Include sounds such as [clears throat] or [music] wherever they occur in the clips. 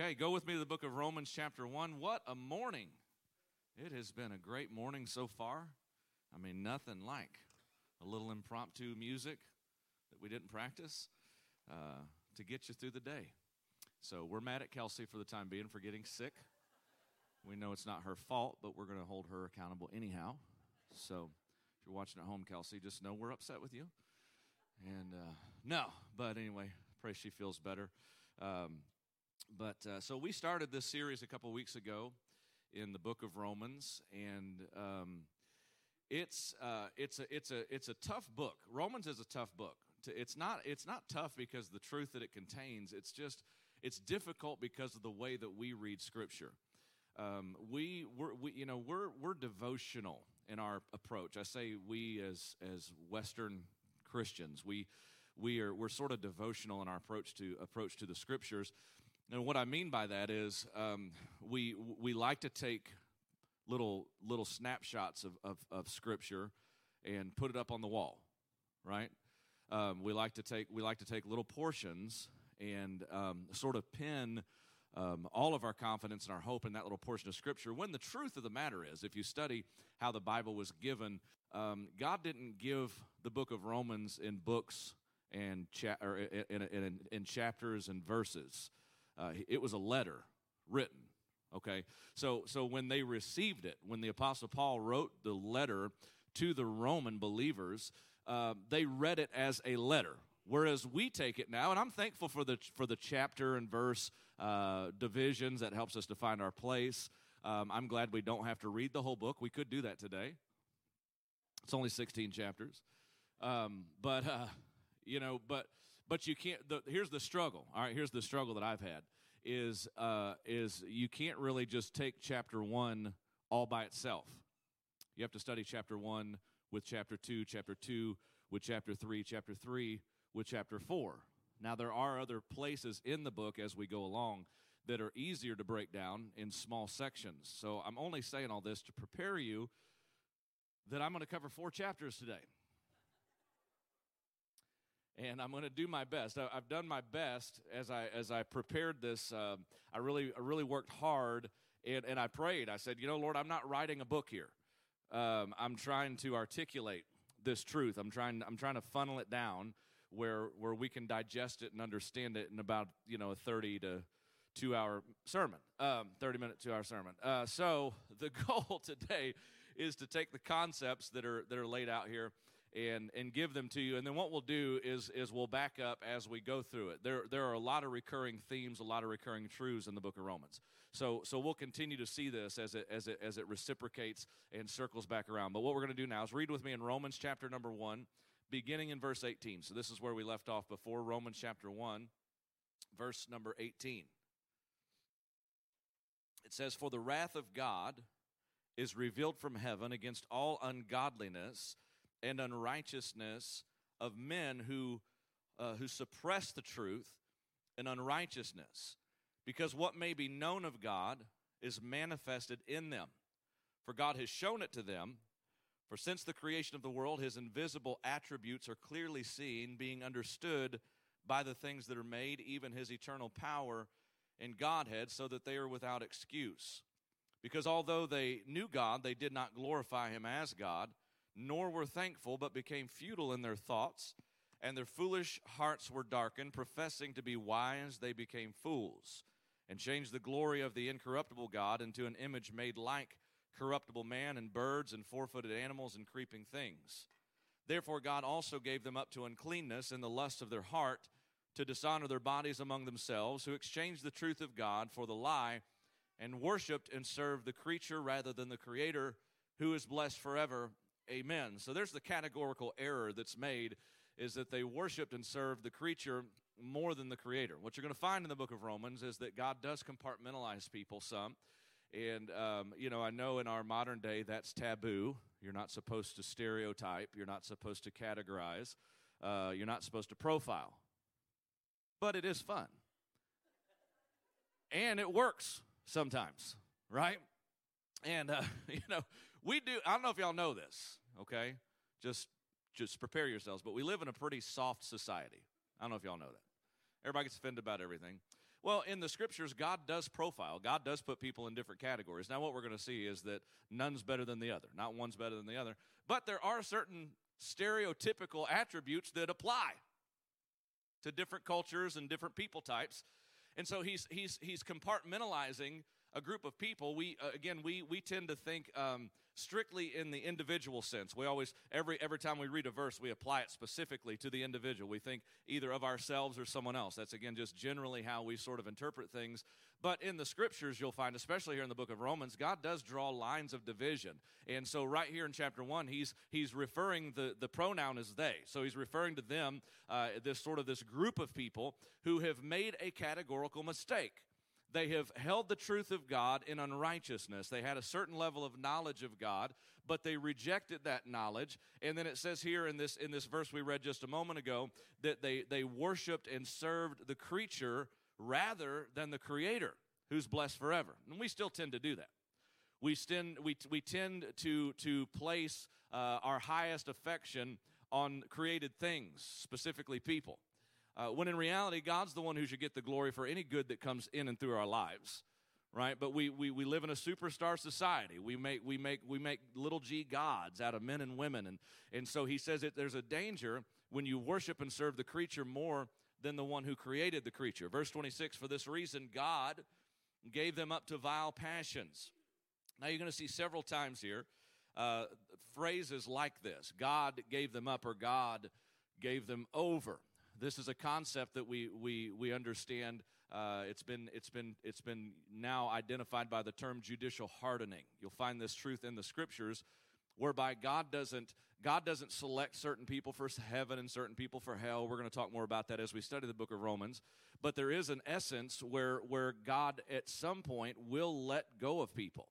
Okay, go with me to the book of Romans, chapter 1. What a morning! It has been a great morning so far. I mean, nothing like a little impromptu music that we didn't practice uh, to get you through the day. So we're mad at Kelsey for the time being for getting sick. We know it's not her fault, but we're going to hold her accountable anyhow. So if you're watching at home, Kelsey, just know we're upset with you. And uh, no, but anyway, pray she feels better. Um, but uh, so we started this series a couple weeks ago in the book of Romans, and um, it's uh, it's a it's a it's a tough book. Romans is a tough book. It's not it's not tough because of the truth that it contains. It's just it's difficult because of the way that we read Scripture. Um, we we're, we you know we're we're devotional in our approach. I say we as as Western Christians. We we are we're sort of devotional in our approach to approach to the Scriptures. And what I mean by that is um, we we like to take little little snapshots of, of, of Scripture and put it up on the wall, right? Um, we like to take we like to take little portions and um, sort of pin um, all of our confidence and our hope in that little portion of Scripture. When the truth of the matter is, if you study how the Bible was given, um, God didn't give the book of Romans in books and cha- or in, in, in, in chapters and verses. Uh, it was a letter written. Okay, so so when they received it, when the Apostle Paul wrote the letter to the Roman believers, uh, they read it as a letter. Whereas we take it now, and I'm thankful for the for the chapter and verse uh, divisions that helps us to find our place. Um, I'm glad we don't have to read the whole book. We could do that today. It's only 16 chapters, um, but uh, you know, but but you can't. The, here's the struggle. All right, here's the struggle that I've had is uh, is you can't really just take chapter one all by itself. You have to study chapter one with chapter two, chapter two with chapter three, chapter three with chapter four. Now there are other places in the book as we go along that are easier to break down in small sections. So I'm only saying all this to prepare you that I'm going to cover four chapters today and I'm going to do my best. I, have done my best as I as I prepared this. Um, I really I really worked hard, and and I prayed. I said, you know, Lord, I'm not writing a book here. Um, I'm trying to articulate this truth. I'm trying I'm trying to funnel it down where where we can digest it and understand it in about you know a 30 to two hour sermon, um, 30 minute two hour sermon. Uh, so the [laughs] goal today is to take the concepts that are that are laid out here and and give them to you. And then what we'll do is is we'll back up as we go through it. There there are a lot of recurring themes a lot of recurring truths in the book of romans. So so we'll continue to see this as it as it as it reciprocates and circles back around. But what we're going to do now is read with me in romans chapter number 1 beginning in verse 18 so this is where we left off before romans chapter 1 verse number 18 it says for the wrath of god is revealed from heaven against all ungodliness and unrighteousness of men who, uh, who suppress the truth and unrighteousness, because what may be known of God is manifested in them. For God has shown it to them. For since the creation of the world, his invisible attributes are clearly seen, being understood by the things that are made, even his eternal power and Godhead, so that they are without excuse. Because although they knew God, they did not glorify him as God nor were thankful, but became futile in their thoughts, and their foolish hearts were darkened. Professing to be wise, they became fools, and changed the glory of the incorruptible God into an image made like corruptible man, and birds, and four footed animals, and creeping things. Therefore, God also gave them up to uncleanness in the lust of their heart, to dishonor their bodies among themselves, who exchanged the truth of God for the lie, and worshiped and served the creature rather than the Creator, who is blessed forever. Amen. So there's the categorical error that's made is that they worshiped and served the creature more than the creator. What you're going to find in the book of Romans is that God does compartmentalize people some. And, um, you know, I know in our modern day that's taboo. You're not supposed to stereotype, you're not supposed to categorize, uh, you're not supposed to profile. But it is fun. And it works sometimes, right? And, uh, [laughs] you know, we do, I don't know if y'all know this okay? Just just prepare yourselves. But we live in a pretty soft society. I don't know if y'all know that. Everybody gets offended about everything. Well, in the scriptures, God does profile. God does put people in different categories. Now, what we're going to see is that none's better than the other. Not one's better than the other. But there are certain stereotypical attributes that apply to different cultures and different people types. And so he's, he's, he's compartmentalizing a group of people. We, uh, again, we, we tend to think um, strictly in the individual sense. We always, every, every time we read a verse, we apply it specifically to the individual. We think either of ourselves or someone else. That's, again, just generally how we sort of interpret things. But in the scriptures, you'll find, especially here in the book of Romans, God does draw lines of division. And so, right here in chapter one, he's, he's referring, the, the pronoun is they. So, he's referring to them, uh, this sort of this group of people who have made a categorical mistake they have held the truth of God in unrighteousness. They had a certain level of knowledge of God, but they rejected that knowledge. And then it says here in this in this verse we read just a moment ago that they they worshiped and served the creature rather than the creator who's blessed forever. And we still tend to do that. We tend we we tend to to place uh, our highest affection on created things, specifically people. Uh, when in reality, God's the one who should get the glory for any good that comes in and through our lives, right? But we, we, we live in a superstar society. We make, we, make, we make little g gods out of men and women. And, and so he says that there's a danger when you worship and serve the creature more than the one who created the creature. Verse 26 For this reason, God gave them up to vile passions. Now you're going to see several times here uh, phrases like this God gave them up or God gave them over. This is a concept that we, we, we understand. Uh, it's, been, it's, been, it's been now identified by the term judicial hardening. You'll find this truth in the scriptures whereby God doesn't, God doesn't select certain people for heaven and certain people for hell. We're going to talk more about that as we study the book of Romans. But there is an essence where, where God at some point will let go of people.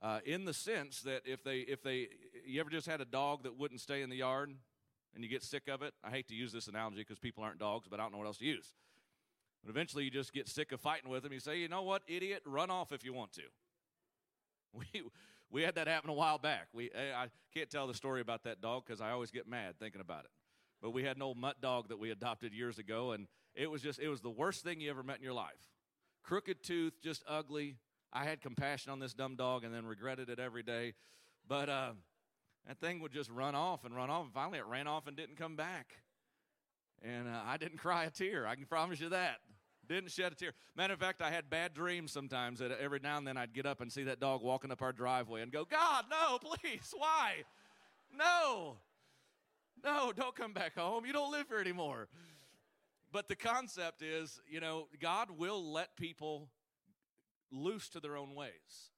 Uh, in the sense that if they, if they, you ever just had a dog that wouldn't stay in the yard? And you get sick of it. I hate to use this analogy because people aren't dogs, but I don't know what else to use. But eventually you just get sick of fighting with them. You say, you know what, idiot, run off if you want to. [laughs] We, we had that happen a while back. We, I can't tell the story about that dog because I always get mad thinking about it. But we had an old mutt dog that we adopted years ago, and it was just, it was the worst thing you ever met in your life. Crooked tooth, just ugly. I had compassion on this dumb dog and then regretted it every day. But, uh, that thing would just run off and run off. And finally, it ran off and didn't come back. And uh, I didn't [laughs] cry a tear. I can promise you that. Didn't shed a tear. Matter of fact, I had bad dreams sometimes that every now and then I'd get up and see that dog walking up our driveway and go, God, no, please, why? No, no, don't come back home. You don't live here anymore. But the concept is, you know, God will let people loose to their own ways.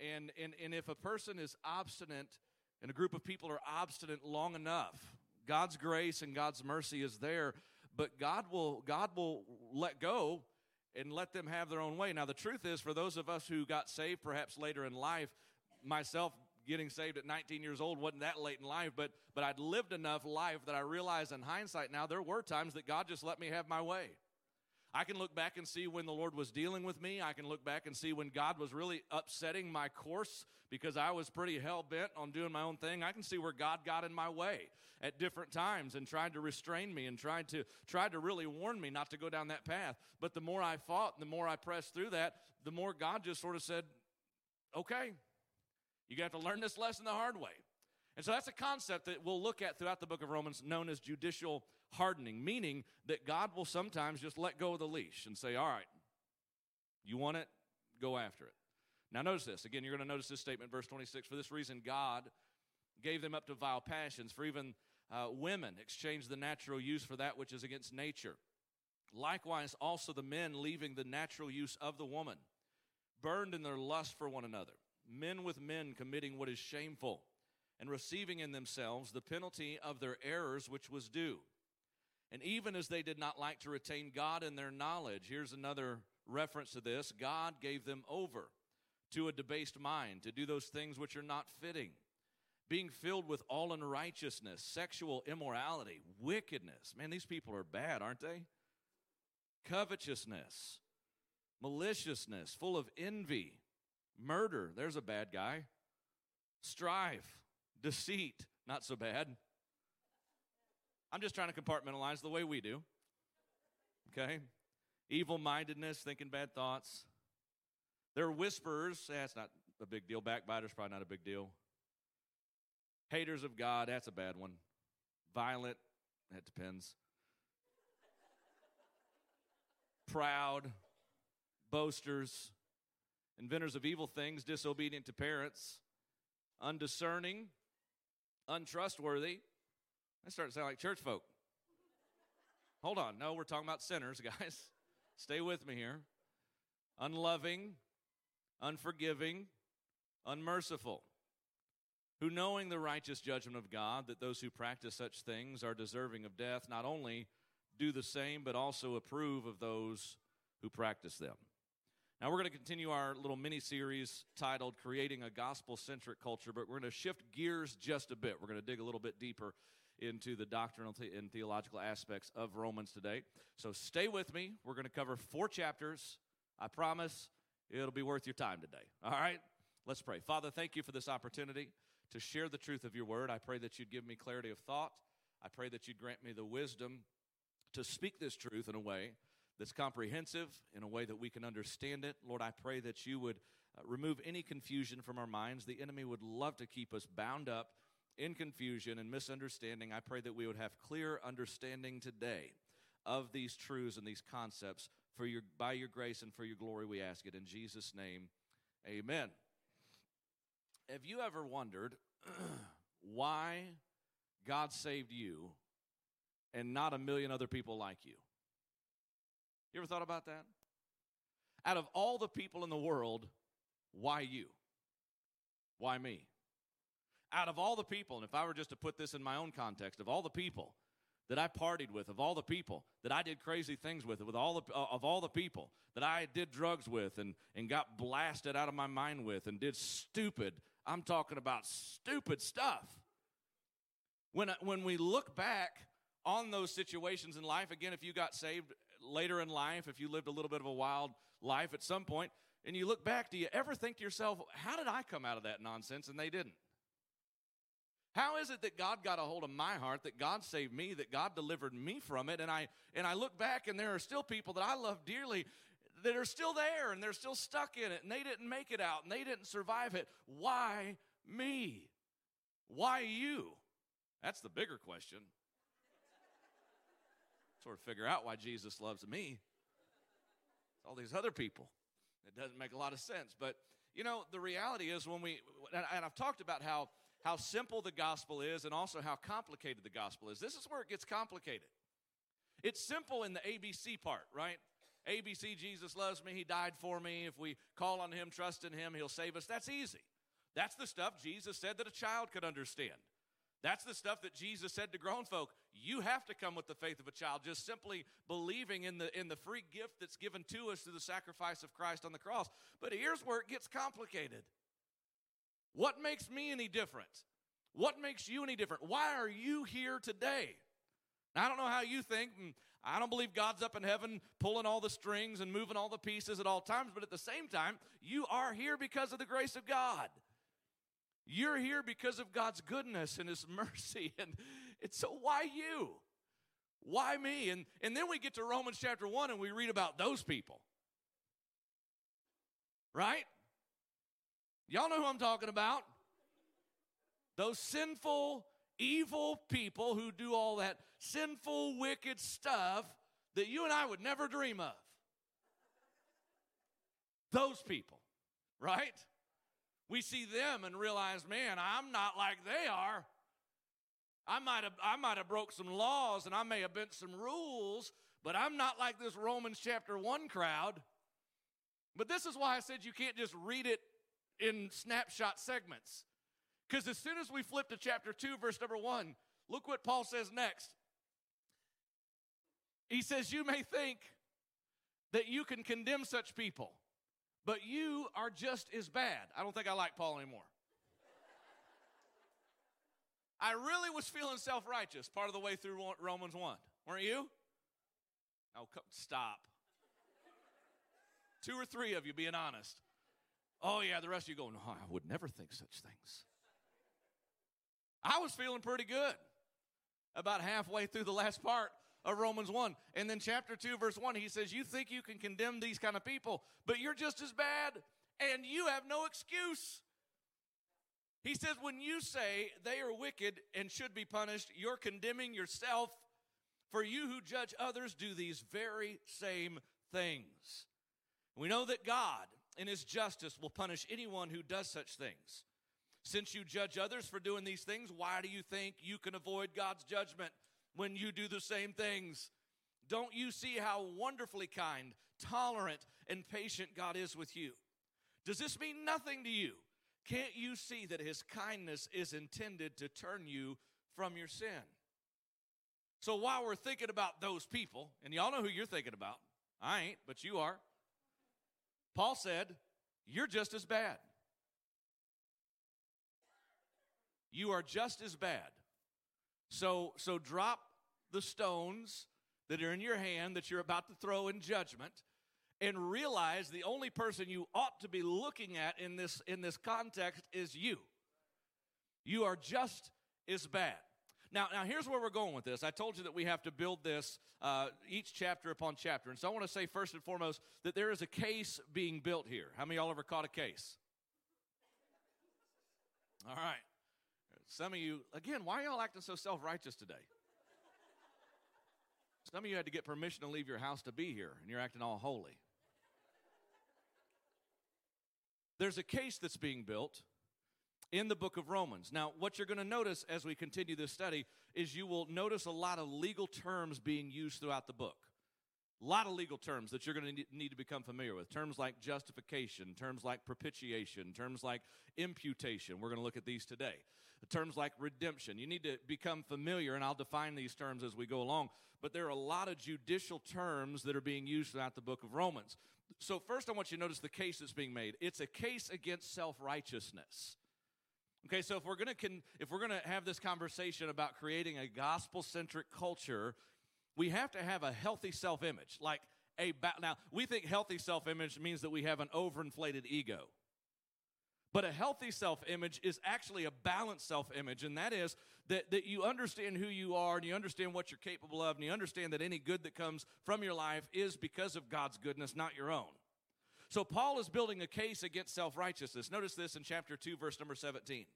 And, and, and if a person is obstinate and a group of people are obstinate long enough, God's grace and God's mercy is there, but God will God will let go and let them have their own way. Now the truth is for those of us who got saved perhaps later in life, myself getting saved at 19 years old wasn't that late in life, but but I'd lived enough life that I realize in hindsight now there were times that God just let me have my way. I can look back and see when the Lord was dealing with me. I can look back and see when God was really upsetting my course because I was pretty hell bent on doing my own thing. I can see where God got in my way at different times and tried to restrain me and tried to tried to really warn me not to go down that path. But the more I fought and the more I pressed through that, the more God just sort of said, "Okay, you have to learn this lesson the hard way." And so that's a concept that we'll look at throughout the book of Romans known as judicial hardening, meaning that God will sometimes just let go of the leash and say, All right, you want it? Go after it. Now, notice this. Again, you're going to notice this statement, verse 26. For this reason, God gave them up to vile passions, for even uh, women exchanged the natural use for that which is against nature. Likewise, also the men leaving the natural use of the woman, burned in their lust for one another, men with men committing what is shameful, and receiving in themselves the penalty of their errors which was due. And even as they did not like to retain God in their knowledge, here's another reference to this God gave them over to a debased mind to do those things which are not fitting, being filled with all unrighteousness, sexual immorality, wickedness. Man, these people are bad, aren't they? Covetousness, maliciousness, full of envy, murder. There's a bad guy. Strife, deceit, not so bad I'm just trying to compartmentalize the way we do. Okay? evil mindedness, thinking bad thoughts. There are whisperers, that's not a big deal. Backbiters, probably not a big deal. Haters of God, that's a bad one. Violent, that depends. Proud, boasters, inventors of evil things, disobedient to parents, undiscerning, untrustworthy. I start to sound like church folk. Hold on. No, we're talking about sinners, [laughs] guys. Stay with me here. Unloving, unforgiving, unmerciful, who knowing the righteous judgment of God, that those who practice such things are deserving of death, not only do the same, but also approve of those who practice them. Now, we're going to continue our little mini series titled Creating a Gospel Centric Culture, but we're going to shift gears just a bit. We're going to dig a little bit deeper into the doctrinal and theological aspects of Romans today. So stay with me. We're going to cover four chapters. I promise it'll be worth your time today. All right? Let's pray. Father, thank you for this opportunity to share the truth of your word. I pray that you'd give me clarity of thought. I pray that you'd grant me the wisdom to speak this truth in a way that's comprehensive, in a way that we can understand it. Lord, I pray that you would uh, remove any confusion from our minds. The enemy would love to keep us bound up in confusion and misunderstanding. I pray that we would have clear understanding today of these truths and these concepts for your by your grace and for your glory we ask it in Jesus name. Amen. Have you ever wondered [clears throat] why God saved you and not a million other people like you? You ever thought about that? Out of all the people in the world, why you? Why me? Out of all the people, and if I were just to put this in my own context, of all the people that I partied with, of all the people that I did crazy things with, with all the, uh, of all the people that I did drugs with and, and got blasted out of my mind with and did stupid, I'm talking about stupid stuff. When, when we look back on those situations in life, again, if you got saved later in life, if you lived a little bit of a wild life at some point, and you look back, do you ever think to yourself, how did I come out of that nonsense and they didn't? How is it that God got a hold of my heart, that God saved me, that God delivered me from it? And I and I look back and there are still people that I love dearly that are still there and they're still stuck in it and they didn't make it out and they didn't survive it. Why me? Why you? That's the bigger question sort of figure out why Jesus loves me. It's all these other people. It doesn't make a lot of sense. But, you know, the reality is when we, and I've talked about how, how simple the gospel is and also how complicated the gospel is. This is where it gets complicated. It's simple in the ABC part, right? ABC, Jesus loves me, He died for me. If we call on Him, trust in Him, He'll save us. That's easy. That's the stuff Jesus said that a child could understand. That's the stuff that Jesus said to grown folk. You have to come with the faith of a child, just simply believing in the, in the free gift that's given to us through the sacrifice of Christ on the cross. But here's where it gets complicated. What makes me any different? What makes you any different? Why are you here today? Now, I don't know how you think. I don't believe God's up in heaven pulling all the strings and moving all the pieces at all times, but at the same time, you are here because of the grace of God. You're here because of God's goodness and His mercy. [laughs] And it's so why you? Why me? And, and then we get to Romans chapter 1 and we read about those people. Right? Y'all know who I'm talking about. Those sinful, evil people who do all that sinful, wicked stuff that you and I would never dream of. Those people, right? We see them and realize, man, I'm not like they are. I might have I might have broke some laws and I may have bent some rules, but I'm not like this Romans chapter 1 crowd. But this is why I said you can't just read it in snapshot segments. Because as soon as we flip to chapter 2, verse number 1, look what Paul says next. He says, You may think that you can condemn such people but you are just as bad. I don't think I like Paul anymore. [laughs] I really was feeling self righteous part of the way through Romans 1. Weren't you? Oh, stop. Two or three of you being honest. Oh, yeah, the rest of you going, no, I would never think such things. I was feeling pretty good. About halfway through the last part, of Romans 1. And then chapter 2, verse 1, he says, You think you can condemn these kind of people, but you're just as bad, and you have no excuse. He says, When you say they are wicked and should be punished, you're condemning yourself. For you who judge others do these very same things. We know that God, in His justice, will punish anyone who does such things. Since you judge others for doing these things, why do you think you can avoid God's judgment when you do the same things? Don't you see how wonderfully kind, tolerant, and patient God is with you? Does this mean nothing to you? Can't you see that His kindness is intended to turn you from your sin? So while we're thinking about those people, and y'all know who you're thinking about, I ain't, but you are. Paul said, You're just as bad. You are just as bad. So, so drop the stones that are in your hand that you're about to throw in judgment and realize the only person you ought to be looking at in this in this context is you. You are just as bad. Now now here's where we're going with this. I told you that we have to build this uh, each chapter upon chapter. And so i want to say first and foremost that there is a case being built here. How many of y'all ever caught a case? All right some of you, again, why are y'all acting so self righteous today? Some of you had to get permission to leave your house to be here, and you're acting all holy. There's a case that's being built in the book of Romans. Now, what you're going to notice as we continue this study is you will notice a lot of legal terms being used throughout the book. A lot of legal terms that you're going to need to become familiar with. Terms like justification, terms like propitiation, terms like imputation. We're going to look at these today terms like redemption. You need to become familiar, and I'll define these terms as we go along. But there are a lot of judicial terms that are being used throughout the book of Romans. So, first, I want you to notice the case that's being made. It's a case against self righteousness. Okay, so if we're gonna con- if we're gonna have this conversation about creating a gospel centric culture, we have to have a healthy self image. Like a ba- now, we think healthy self image means that we have an overinflated ego. But a healthy self image is actually a balanced self image, and that is that, that you understand who you are and you understand what you're capable of, and you understand that any good that comes from your life is because of God's goodness, not your own. So, Paul is building a case against self righteousness. Notice this in chapter 2, verse number 17.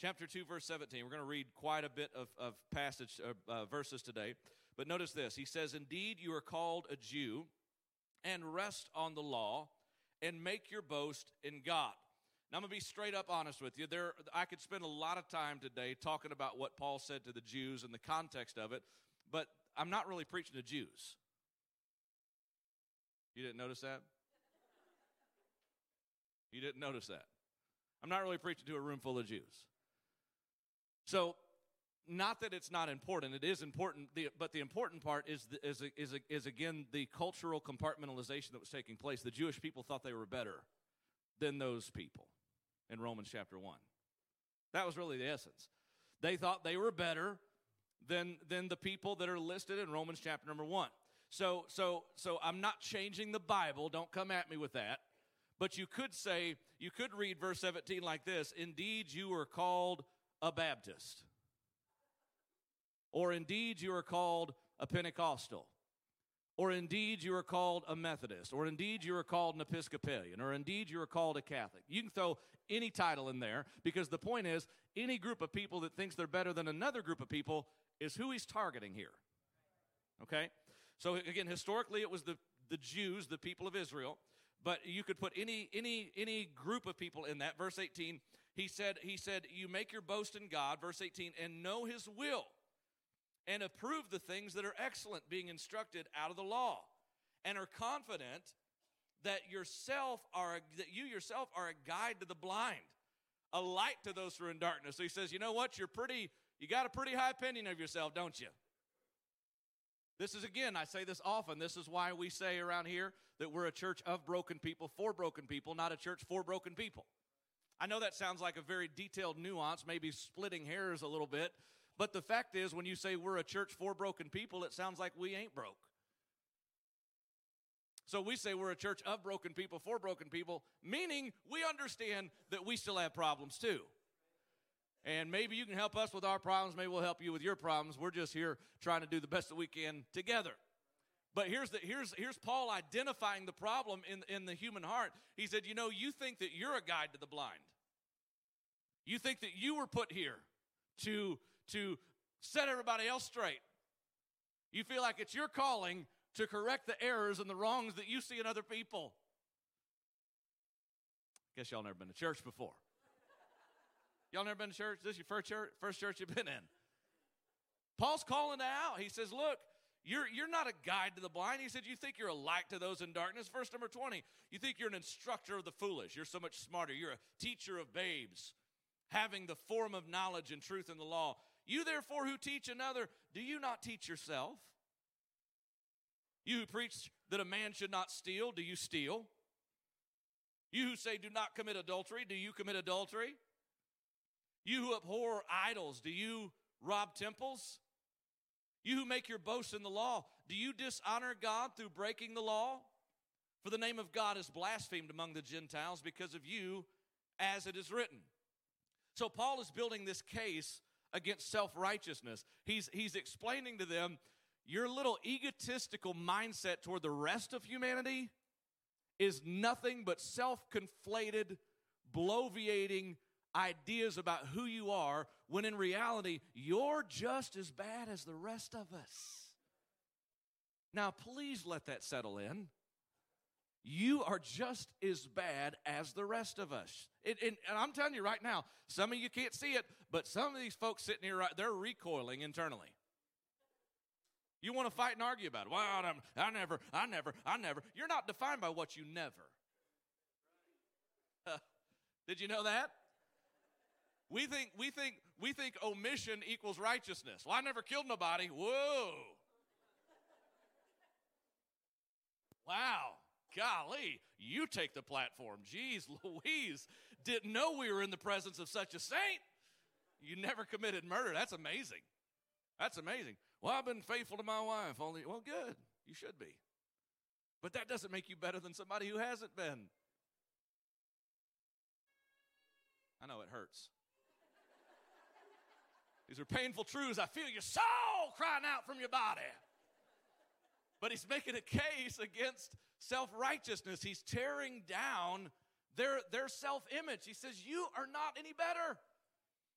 Chapter 2, verse 17. We're going to read quite a bit of, of passage uh, uh, verses today. But notice this. He says, Indeed, you are called a Jew, and rest on the law, and make your boast in God. Now, I'm going to be straight up honest with you. There, I could spend a lot of time today talking about what Paul said to the Jews and the context of it, but I'm not really preaching to Jews. You didn't notice that? You didn't notice that. I'm not really preaching to a room full of Jews. So, not that it's not important, it is important, but the important part is, is, is, is again the cultural compartmentalization that was taking place. The Jewish people thought they were better than those people in Romans chapter 1. That was really the essence. They thought they were better than, than the people that are listed in Romans chapter number 1. So, so, so I'm not changing the Bible. Don't come at me with that. But you could say, you could read verse 17 like this Indeed, you are called a Baptist. Or indeed, you are called a Pentecostal. Or indeed you are called a Methodist, or indeed you are called an Episcopalian, or indeed you are called a Catholic. You can throw any title in there because the point is any group of people that thinks they're better than another group of people is who he's targeting here. Okay? So again, historically it was the, the Jews, the people of Israel, but you could put any any any group of people in that. Verse 18, he said, he said, You make your boast in God, verse 18, and know his will and approve the things that are excellent, being instructed out of the law, and are confident that yourself are that you yourself are a guide to the blind, a light to those who are in darkness. So he says, you know what? You're pretty. You got a pretty high opinion of yourself, don't you? This is again, I say this often. This is why we say around here that we're a church of broken people for broken people, not a church for broken people. I know that sounds like a very detailed nuance, maybe splitting hairs a little bit, but the fact is, when you say we're a church for broken people, it sounds like we ain't broke. So we say we're a church of broken people for broken people, meaning we understand that we still have problems too. And maybe you can help us with our problems. Maybe we'll help you with your problems. We're just here trying to do the best that we can together. But here's, the, here's, here's Paul identifying the problem in, in the human heart. He said, You know, you think that you're a guide to the blind. You think that you were put here to, to set everybody else straight. You feel like it's your calling to correct the errors and the wrongs that you see in other people. Guess y'all never been to church before. Y'all never been to church? This is your first church, first church you've been in. Paul's calling it out. He says, Look, you're, you're not a guide to the blind. He said, You think you're a light to those in darkness. Verse number 20. You think you're an instructor of the foolish. You're so much smarter. You're a teacher of babes, having the form of knowledge and truth in the law. You, therefore, who teach another, do you not teach yourself? You who preach that a man should not steal, do you steal? You who say, do not commit adultery, do you commit adultery? You who abhor idols, do you rob temples? You who make your boast in the law, do you dishonor God through breaking the law? For the name of God is blasphemed among the Gentiles because of you, as it is written. So Paul is building this case against self righteousness. He's, he's explaining to them your little egotistical mindset toward the rest of humanity is nothing but self conflated, bloviating ideas about who you are, when in reality, you're just as bad as the rest of us. Now, please let that settle in. You are just as bad as the rest of us. It, and, and I'm telling you right now, some of you can't see it, but some of these folks sitting here, right, they're recoiling internally. You want to fight and argue about it. Well, I, I never, I never, I never. You're not defined by what you never. [laughs] Did you know that? We think, we think, we think omission equals righteousness. Well, I never killed nobody. Whoa. Wow. Golly, you take the platform. Jeez Louise, didn't know we were in the presence of such a saint. You never committed murder. That's amazing. That's amazing. Well, I've been faithful to my wife. Only, well, good. You should be. But that doesn't make you better than somebody who hasn't been. I know it hurts. These are painful truths. I feel your soul crying out from your body. But he's making a case against self righteousness. He's tearing down their, their self image. He says, You are not any better.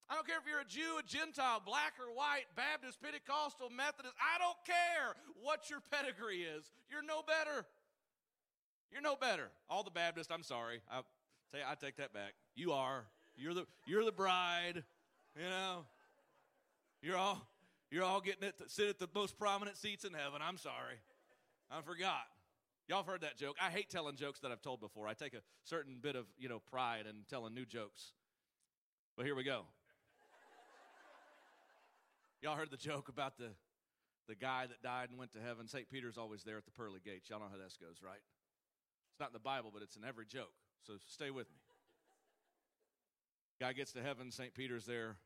I don't care if you're a Jew, a Gentile, black or white, Baptist, Pentecostal, Methodist. I don't care what your pedigree is. You're no better. You're no better. All the Baptists, I'm sorry. I, I take that back. You are. You're the, you're the bride. You know, you're all, you're all getting it to sit at the most prominent seats in heaven. I'm sorry. I forgot. Y'all have heard that joke. I hate telling jokes that I've told before. I take a certain bit of, you know, pride in telling new jokes. But here we go. Y'all heard the joke about the, the guy that died and went to heaven. St. Peter's always there at the pearly gates. Y'all know how this goes, right? It's not in the Bible, but it's in every joke. So stay with me. Guy gets to heaven, St. Peter's there,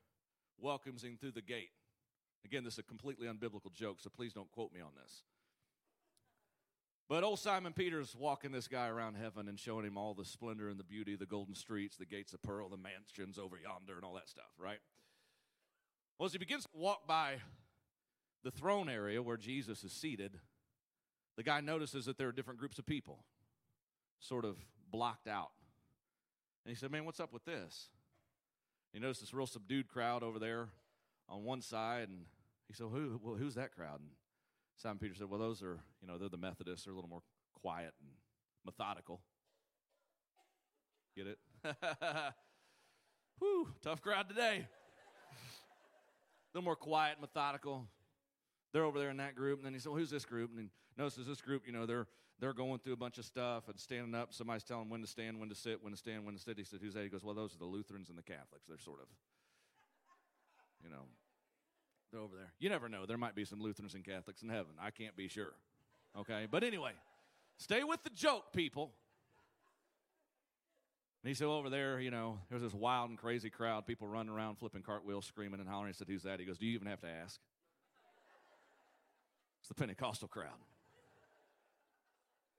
welcomes him through the gate. Again, this is a completely unbiblical joke, so please don't quote me on this. But old Simon Peter's walking this guy around heaven and showing him all the splendor and the beauty, the golden streets, the gates of pearl, the mansions over yonder, and all that stuff, right? Well, as he begins to walk by the throne area where Jesus is seated, the guy notices that there are different groups of people sort of blocked out. And he said, Man, what's up with this? He noticed this real subdued crowd over there on one side, and he said, Who, well, who's that crowd? And Simon Peter said, Well, those are, you know, they're the Methodists. They're a little more quiet and methodical. Get it? [laughs] Whew, tough crowd today. a [laughs] little more quiet, methodical. They're over there in that group. And then he said, well, who's this group? And he notices this group, you know, they're they're going through a bunch of stuff and standing up. Somebody's telling when to stand, when to sit, when to stand, when to sit. He said, who's that? He goes, well, those are the Lutherans and the Catholics. They're sort of, you know, they're over there. You never know. There might be some Lutherans and Catholics in heaven. I can't be sure. Okay? But anyway, stay with the joke, people. And he said, over there, you know, there's this wild and crazy crowd, people running around, flipping cartwheels, screaming and hollering. He said, Who's that? He goes, Do you even have to ask? It's the Pentecostal crowd.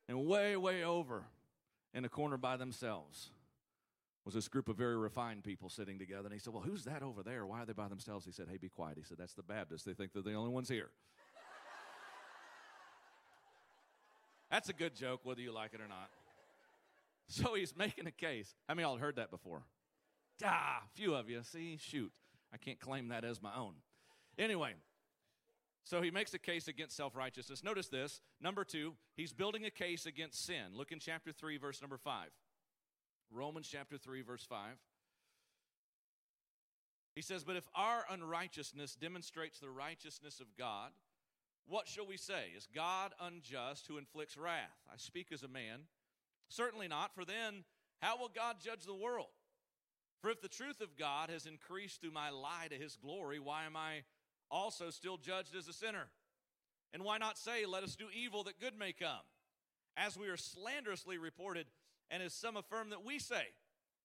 And way, way over in a corner by themselves was this group of very refined people sitting together. And he said, Well, who's that over there? Why are they by themselves? He said, Hey, be quiet. He said, That's the Baptists. They think they're the only ones here. That's a good joke, whether you like it or not. So he's making a case. How many y'all heard that before? Ah, few of you. See, shoot. I can't claim that as my own. Anyway, so he makes a case against self righteousness. Notice this. Number two, he's building a case against sin. Look in chapter 3, verse number 5. Romans chapter 3, verse 5. He says, But if our unrighteousness demonstrates the righteousness of God, what shall we say? Is God unjust who inflicts wrath? I speak as a man. Certainly not, for then how will God judge the world? For if the truth of God has increased through my lie to his glory, why am I also still judged as a sinner? And why not say, Let us do evil that good may come? As we are slanderously reported, and as some affirm that we say,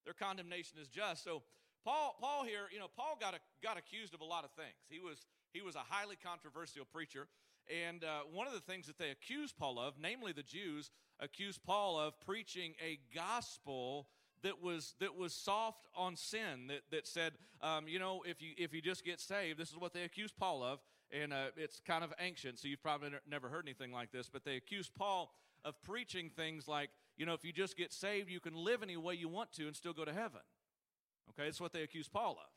their condemnation is just. So Paul, Paul here, you know, Paul got, a, got accused of a lot of things. He was, he was a highly controversial preacher. And uh, one of the things that they accused Paul of, namely the Jews, accused Paul of preaching a gospel that was that was soft on sin. That that said, um, you know, if you if you just get saved, this is what they accused Paul of, and uh, it's kind of ancient, so you've probably never heard anything like this. But they accused Paul of preaching things like, you know, if you just get saved, you can live any way you want to and still go to heaven. Okay, that's what they accuse Paul of.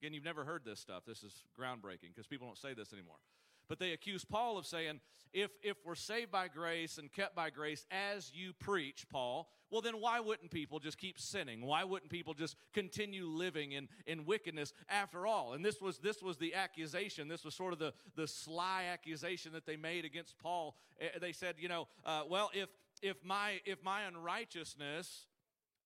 Again, you've never heard this stuff. This is groundbreaking because people don't say this anymore. But they accuse Paul of saying, if, if we're saved by grace and kept by grace as you preach, Paul, well, then why wouldn't people just keep sinning? Why wouldn't people just continue living in, in wickedness after all? And this was, this was the accusation. This was sort of the, the sly accusation that they made against Paul. Eh, they said, you know, uh, well, if, if, my, if my unrighteousness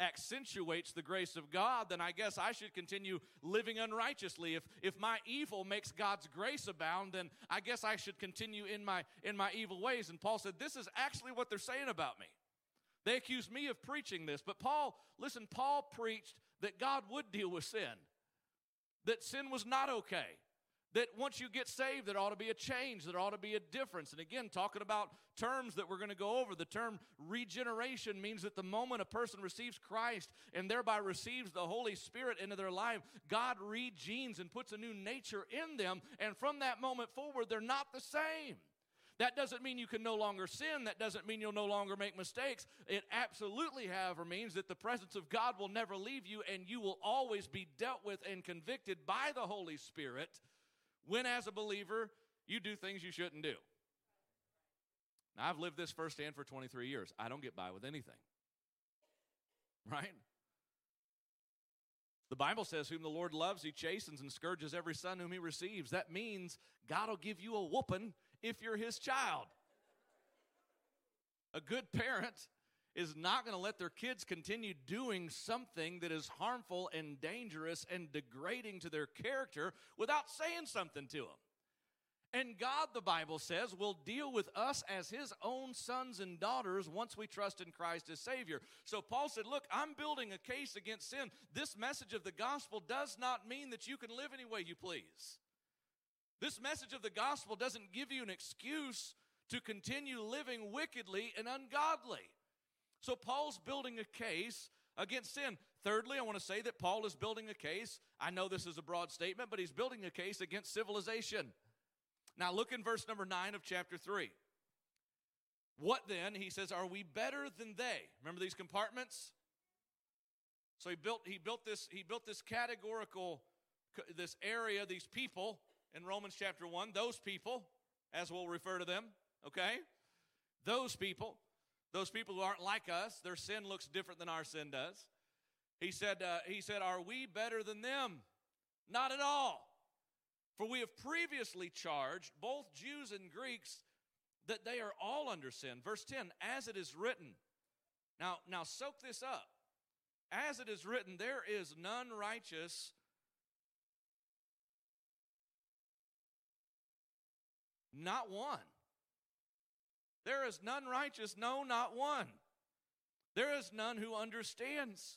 accentuates the grace of God, then I guess I should continue living unrighteously. If if my evil makes God's grace abound, then I guess I should continue in my in my evil ways. And Paul said, This is actually what they're saying about me. They accuse me of preaching this, but Paul, listen, Paul preached that God would deal with sin, that sin was not okay, that once you get saved, there ought to be a change, there ought to be a difference. And again, talking about terms that we're going to go over, the term regeneration means that the moment a person receives Christ and thereby receives the Holy Spirit into their life, God regenes and puts a new nature in them. And from that moment forward, they're not the same. That doesn't mean you can no longer sin. That doesn't mean you'll no longer make mistakes. It absolutely, however, means that the presence of God will never leave you and you will always be dealt with and convicted by the Holy Spirit when, as a believer, you do things you shouldn't do. Now, I've lived this firsthand for 23 years. I don't get by with anything. Right? The Bible says, Whom the Lord loves, he chastens and scourges every son whom he receives. That means God will give you a whooping if you're his child. A good parent is not going to let their kids continue doing something that is harmful and dangerous and degrading to their character without saying something to them. And God, the Bible says, will deal with us as His own sons and daughters once we trust in Christ as Savior. So Paul said, Look, I'm building a case against sin. This message of the gospel does not mean that you can live any way you please. This message of the gospel doesn't give you an excuse to continue living wickedly and ungodly. So Paul's building a case against sin. Thirdly, I want to say that Paul is building a case. I know this is a broad statement, but he's building a case against civilization. Now, look in verse number 9 of chapter 3. What then? He says, Are we better than they? Remember these compartments? So he built he built this he built this categorical this area these people in Romans chapter 1 those people as we'll refer to them okay those people those people who aren't like us, their sin looks different than our sin does. He said, uh, he said, Are we better than them? Not at all. For we have previously charged both Jews and Greeks that they are all under sin. Verse 10, as it is written. Now, now soak this up. As it is written, there is none righteous. Not one. There is none righteous, no, not one. There is none who understands.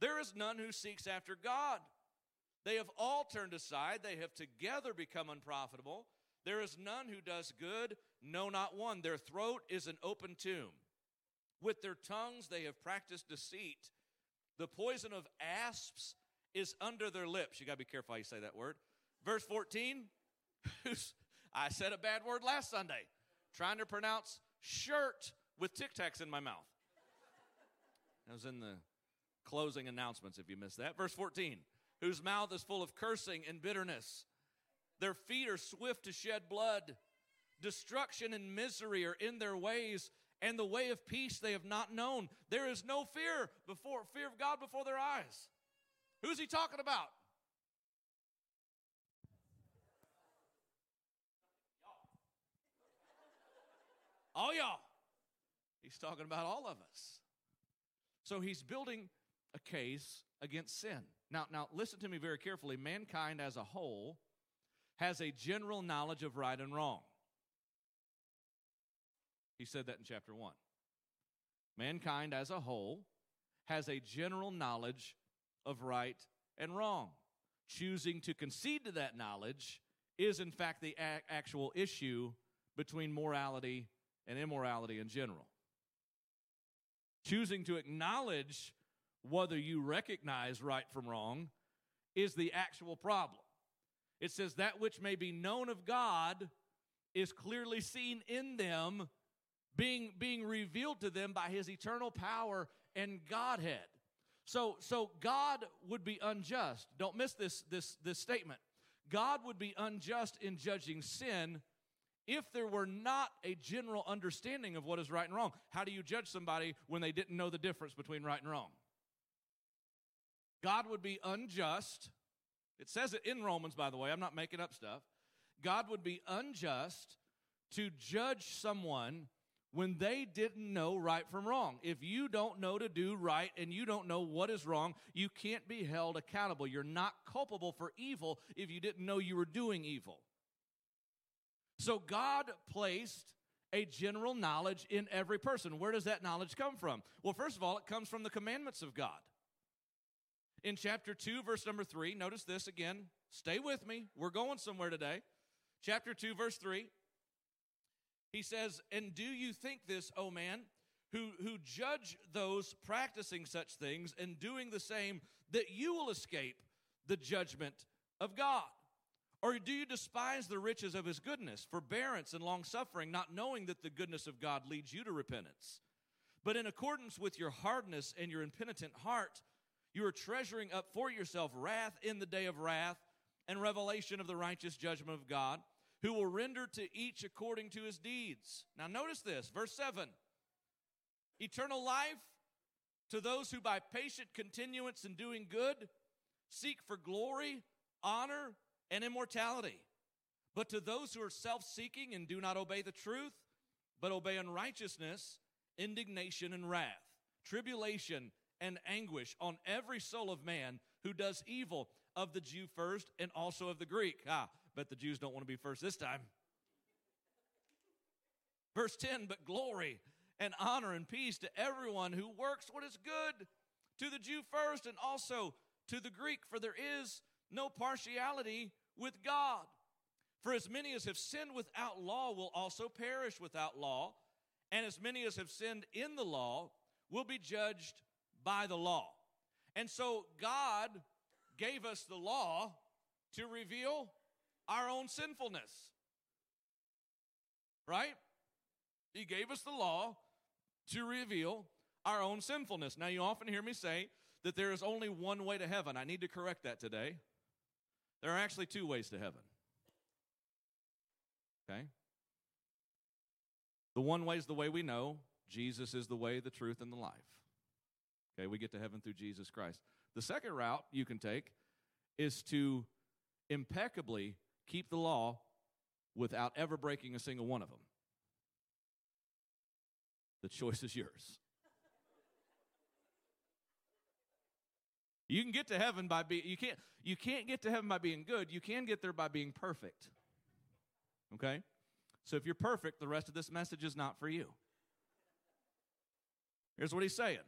There is none who seeks after God. They have all turned aside. They have together become unprofitable. There is none who does good, no, not one. Their throat is an open tomb. With their tongues they have practiced deceit. The poison of asps is under their lips. You got to be careful how you say that word. Verse 14, [laughs] I said a bad word last Sunday, trying to pronounce shirt with Tic Tacs in my mouth. That was in the closing announcements if you missed that. Verse 14, whose mouth is full of cursing and bitterness. Their feet are swift to shed blood. Destruction and misery are in their ways, and the way of peace they have not known. There is no fear before fear of God before their eyes. Who's he talking about? Oh, all y'all. He's talking about all of us. So he's building a case against sin. Now, now listen to me very carefully. Mankind as a whole has a general knowledge of right and wrong. He said that in chapter 1. Mankind as a whole has a general knowledge of right and wrong. Choosing to concede to that knowledge is, in fact, the a- actual issue between morality and immorality in general. Choosing to acknowledge whether you recognize right from wrong is the actual problem. It says, That which may be known of God is clearly seen in them, being, being revealed to them by his eternal power and Godhead. So, so God would be unjust. Don't miss this, this, this statement. God would be unjust in judging sin if there were not a general understanding of what is right and wrong. How do you judge somebody when they didn't know the difference between right and wrong? God would be unjust. It says it in Romans, by the way. I'm not making up stuff. God would be unjust to judge someone when they didn't know right from wrong. If you don't know to do right and you don't know what is wrong, you can't be held accountable. You're not culpable for evil if you didn't know you were doing evil. So God placed a general knowledge in every person. Where does that knowledge come from? Well, first of all, it comes from the commandments of God. In chapter 2, verse number 3, notice this again. Stay with me. We're going somewhere today. Chapter 2, verse 3. He says, And do you think this, O man, who, who judge those practicing such things and doing the same, that you will escape the judgment of God? Or do you despise the riches of his goodness, forbearance, and long suffering, not knowing that the goodness of God leads you to repentance? But in accordance with your hardness and your impenitent heart, you are treasuring up for yourself wrath in the day of wrath and revelation of the righteous judgment of God who will render to each according to his deeds. Now, notice this, verse 7 Eternal life to those who by patient continuance in doing good seek for glory, honor, and immortality. But to those who are self seeking and do not obey the truth, but obey unrighteousness, indignation and wrath, tribulation and anguish on every soul of man who does evil, of the Jew first and also of the Greek. Ah, Bet the Jews don't want to be first this time. Verse 10 But glory and honor and peace to everyone who works what is good, to the Jew first and also to the Greek, for there is no partiality with God. For as many as have sinned without law will also perish without law, and as many as have sinned in the law will be judged by the law. And so God gave us the law to reveal our own sinfulness. Right? He gave us the law to reveal our own sinfulness. Now, you often hear me say that there is only one way to heaven. I need to correct that today. There are actually two ways to heaven. Okay? The one way is the way we know Jesus is the way, the truth, and the life. Okay, we get to heaven through Jesus Christ. The second route you can take is to impeccably keep the law without ever breaking a single one of them. The choice is yours. You can get to heaven by being you can't you can't get to heaven by being good. You can get there by being perfect. Okay? So if you're perfect, the rest of this message is not for you. Here's what he's saying.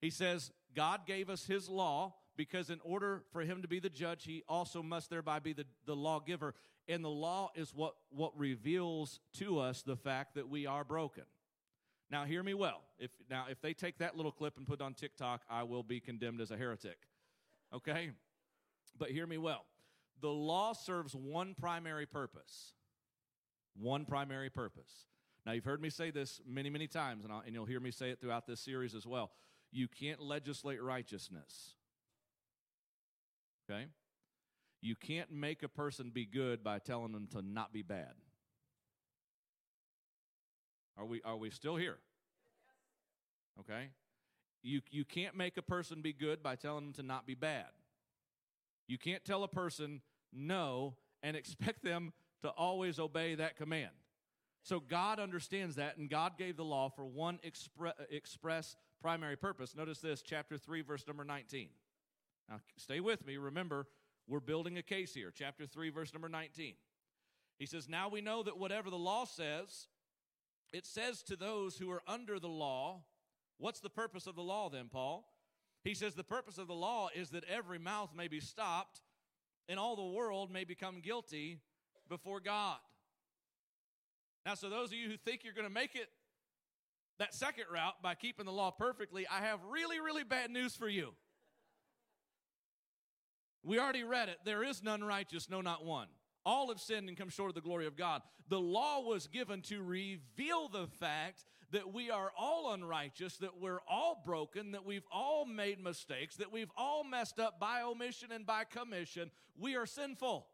He says, God gave us his law because in order for him to be the judge, he also must thereby be the, the lawgiver. And the law is what, what reveals to us the fact that we are broken. Now, hear me well. If, now, if they take that little clip and put it on TikTok, I will be condemned as a heretic. Okay? But hear me well. The law serves one primary purpose. One primary purpose. Now, you've heard me say this many, many times, and, and you'll hear me say it throughout this series as well. You can't legislate righteousness. Okay? You can't make a person be good by telling them to not be bad. Are we, are we still here? Okay? You, you can't make a person be good by telling them to not be bad. You can't tell a person no and expect them to always obey that command. So God understands that, and God gave the law for one expre- express primary purpose. Notice this, chapter 3, verse number 19. Now, stay with me. Remember, we're building a case here. Chapter 3, verse number 19. He says, Now we know that whatever the law says, it says to those who are under the law, what's the purpose of the law then, Paul? He says the purpose of the law is that every mouth may be stopped and all the world may become guilty before God. Now, so those of you who think you're going to make it that second route by keeping the law perfectly, I have really, really bad news for you. We already read it. There is none righteous, no, not one. All have sinned and come short of the glory of God. The law was given to reveal the fact that we are all unrighteous, that we're all broken, that we've all made mistakes, that we've all messed up by omission and by commission. We are sinful.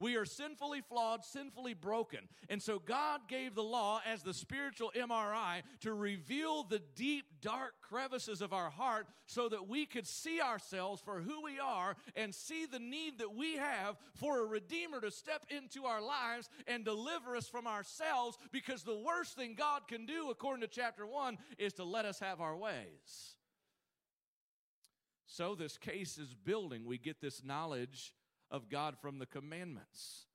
We are sinfully flawed, sinfully broken. And so God gave the law as the spiritual MRI to reveal the deep, dark crevices of our heart so that we could see ourselves for who we are and see the need that we have for a Redeemer to step into our lives and deliver us from ourselves because the worst thing God can do, according to chapter 1, is to let us have our ways. So this case is building. We get this knowledge of God from the commandments.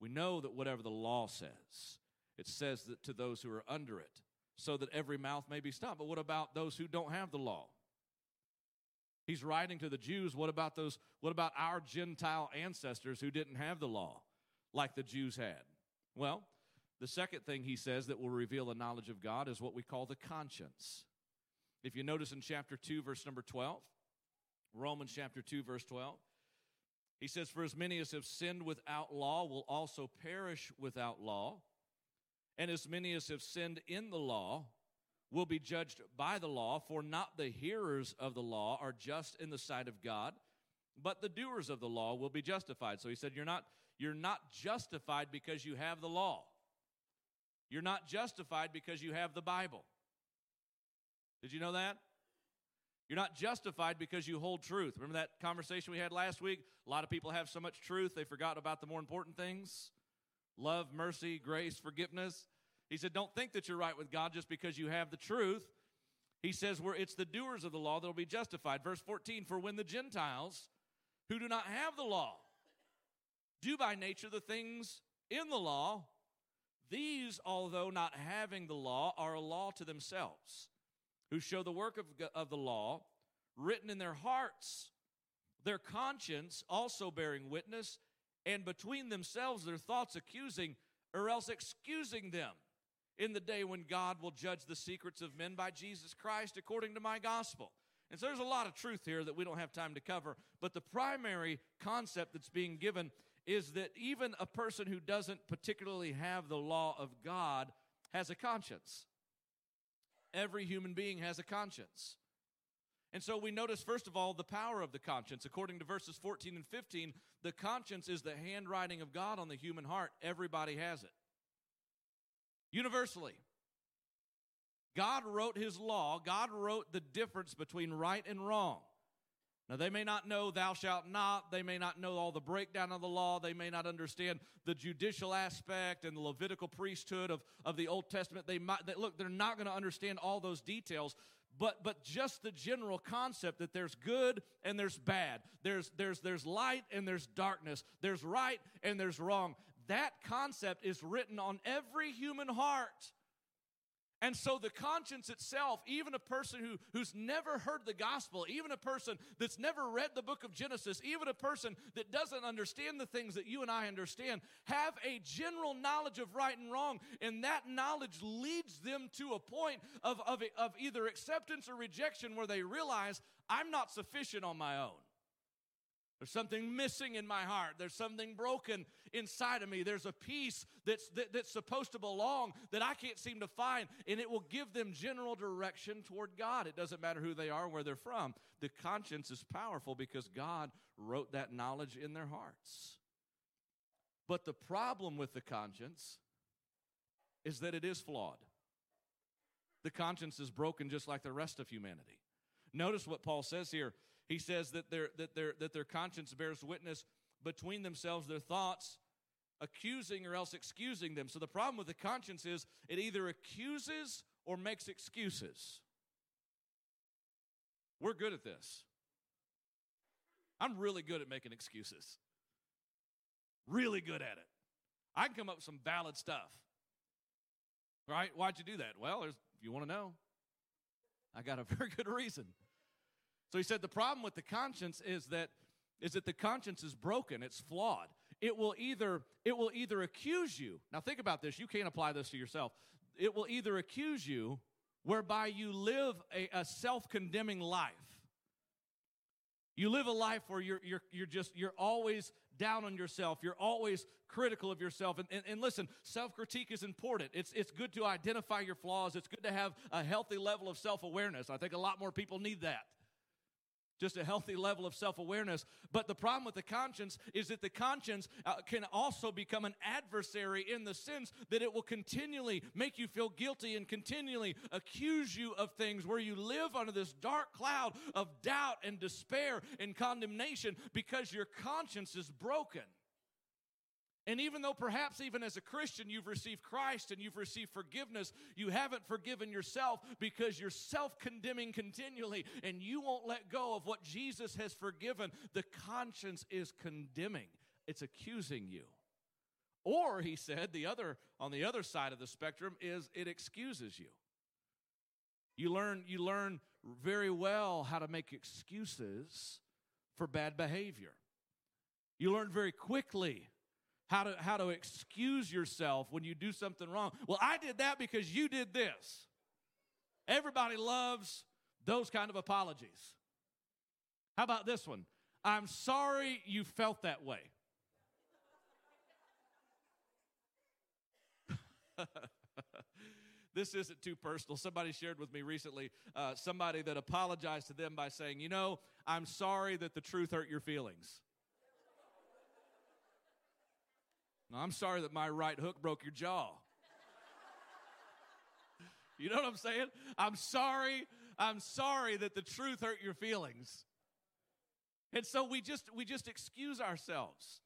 We know that whatever the law says, it says that to those who are under it, so that every mouth may be stopped. But what about those who don't have the law? He's writing to the Jews. What about those? What about our Gentile ancestors who didn't have the law like the Jews had? Well, the second thing he says that will reveal the knowledge of God is what we call the conscience. If you notice in chapter 2, verse number 12, Romans chapter 2, verse 12, he says, For as many as have sinned without law will also perish without law, and as many as have sinned in the law will be judged by the law, for not the hearers of the law are just in the sight of God, but the doers of the law will be justified. So he said, You're not, you're not justified because you have the law. You're not justified because you have the Bible. Did you know that? You're not justified because you hold truth. Remember that conversation we had last week? A lot of people have so much truth, they forgot about the more important things love, mercy, grace, forgiveness. He said, Don't think that you're right with God just because you have the truth. He says, Where it's the doers of the law that will be justified. Verse 14 For when the Gentiles who do not have the law do by nature the things in the law, these, although not having the law, are a law to themselves who show the work of, of the law written in their hearts, their conscience also bearing witness, and between themselves their thoughts accusing or else excusing them in the day when God will judge the secrets of men by Jesus Christ according to my gospel. And so there's a lot of truth here that we don't have time to cover, but the primary concept that's being given is that even a person who doesn't particularly have the law of God has a conscience. Every human being has a conscience. And so we notice, first of all, the power of the conscience. According to verses 14 and 15, the conscience is the handwriting of God on the human heart. Everybody has it. Universally. God wrote his law, God wrote the difference between right and wrong. Now, they may not know thou shalt not. They may not know all the breakdown of the law. They may not understand the judicial aspect and the Levitical priesthood of, of the Old Testament. They might, they, look, they're not going to understand all those details, but, but just the general concept that there's good and there's bad. There's, there's, there's light and there's darkness. There's right and there's wrong. That concept is written on every human heart. And so the conscience itself, even a person who, who's never heard the gospel, even a person that's never read the book of Genesis, even a person that doesn't understand the things that you and I understand, have a general knowledge of right and wrong. And that knowledge leads them to a point of, of, of either acceptance or rejection where they realize, I'm not sufficient on my own. There's something missing in my heart. There's something broken inside of me. There's a piece that's, that, that's supposed to belong that I can't seem to find, and it will give them general direction toward God. It doesn't matter who they are, where they're from. The conscience is powerful because God wrote that knowledge in their hearts. But the problem with the conscience is that it is flawed. The conscience is broken just like the rest of humanity. Notice what Paul says here he says that their, that, their, that their conscience bears witness between themselves, their thoughts, accusing or else excusing them. So the problem with the conscience is it either accuses or makes excuses. We're good at this. I'm really good at making excuses. Really good at it. I can come up with some valid stuff. Right? Why'd you do that? Well, if you want to know, I got a [laughs] very good reason. So he said the problem with the conscience is that is that the conscience is broken, it's flawed. It will either it will either accuse you. Now think about this, you can't apply this to yourself. It will either accuse you whereby you live a, a self-condemning life. You live a life where you're, you're, you're just, you're always down on yourself. You're always critical of yourself. And, and, and listen, self critique is important. It's, it's good to identify your flaws. It's good to have a healthy level of self awareness. I think a lot more people need that just a healthy level of self awareness. But the problem with the conscience is that the conscience uh, can also become an adversary in the sense that it will continually make you feel guilty and continually accuse you of things where you live under this dark cloud of doubt and despair and condemnation because your conscience is broken. And even though perhaps even as a Christian you've received Christ and you've received forgiveness, you haven't forgiven yourself because you're self condemning continually and you won't let go of what Jesus has forgiven. The conscience is condemning, it's accusing you. Or, he said, the other on the other side of the spectrum is it excuses you. You learn, you learn very well how to make excuses for bad behavior. You learn very quickly how to, how to excuse yourself when you do something wrong. Well, I did that because you did this. Everybody loves those kind of apologies. How about this one? I'm sorry you felt that way. [laughs] this isn't too personal. Somebody shared with me recently uh, somebody that apologized to them by saying, You know, I'm sorry that the truth hurt your feelings. Now, I'm sorry that my right hook broke your jaw. you know what I'm saying? I'm sorry. I'm sorry that the truth hurt your feelings. And so we just we just excuse ourselves.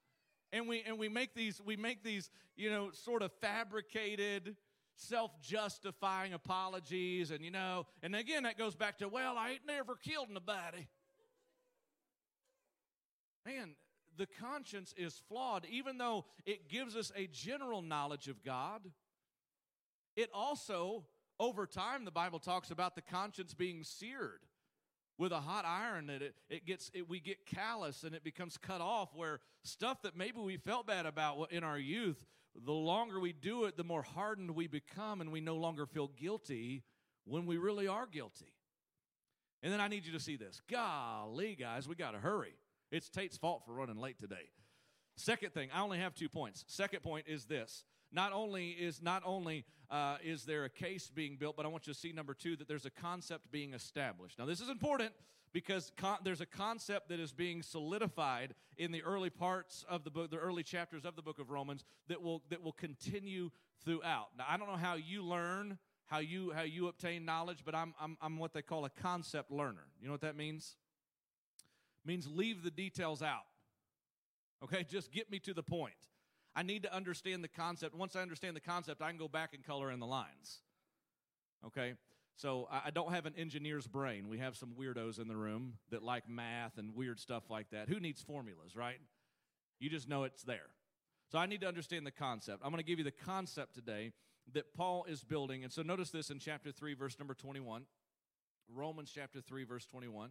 And we and we make these we make these, you know, sort of fabricated self-justifying apologies and you know, and again that goes back to well, I ain't never killed nobody. Man, the conscience is flawed, even though it gives us a general knowledge of God. It also, over time, the Bible talks about the conscience being seared with a hot iron that it, it gets it, we get callous and it becomes cut off where stuff that maybe we felt bad about in our youth the longer we do it the more hardened we become and we no longer feel guilty when we really are guilty. And then i need you to see this. Golly guys we got to hurry it's Tate's fault for running late today. Second thing, I only have two points. Second point is this: not only is not only uh, is there a case being built, but I want you to see number two that there's a concept being established. Now, this is important because con- there's a concept that is being solidified in the early parts of the book, the early chapters of the book of Romans that will that will continue throughout. Now, I don't know how you learn, how you how you obtain knowledge, but I'm I'm, I'm what they call a concept learner. You know what that means? Means leave the details out. Okay, just get me to the point. I need to understand the concept. Once I understand the concept, I can go back and color in the lines. Okay, so I don't have an engineer's brain. We have some weirdos in the room that like math and weird stuff like that. Who needs formulas, right? You just know it's there. So I need to understand the concept. I'm going to give you the concept today that Paul is building. And so notice this in chapter 3, verse number 21. Romans chapter 3, verse 21.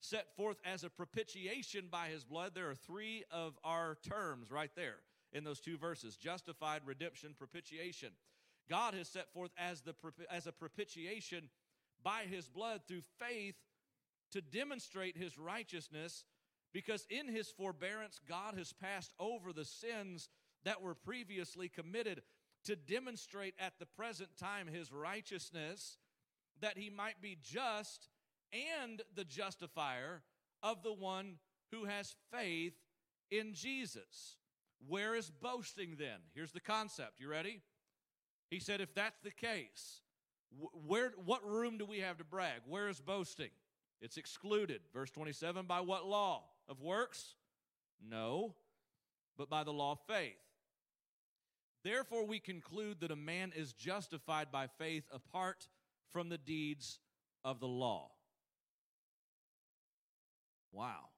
set forth as a propitiation by his blood. There are three of our terms right there in those two verses justified, redemption, propitiation. God has set forth as, the, as a propitiation by his blood through faith to demonstrate his righteousness because in his forbearance, God has passed over the sins that were previously committed to demonstrate at the present time his righteousness, that he might be just and the justifier of the one who has faith in Jesus. Where is boasting then? Here's the concept. You ready? He said, if that's the case, where, what room do we have to brag? Where is boasting? It's excluded. Verse 27 by what law? Of works? No, but by the law of faith. Therefore, we conclude that a man is justified by faith apart from the deeds of the law. Wow.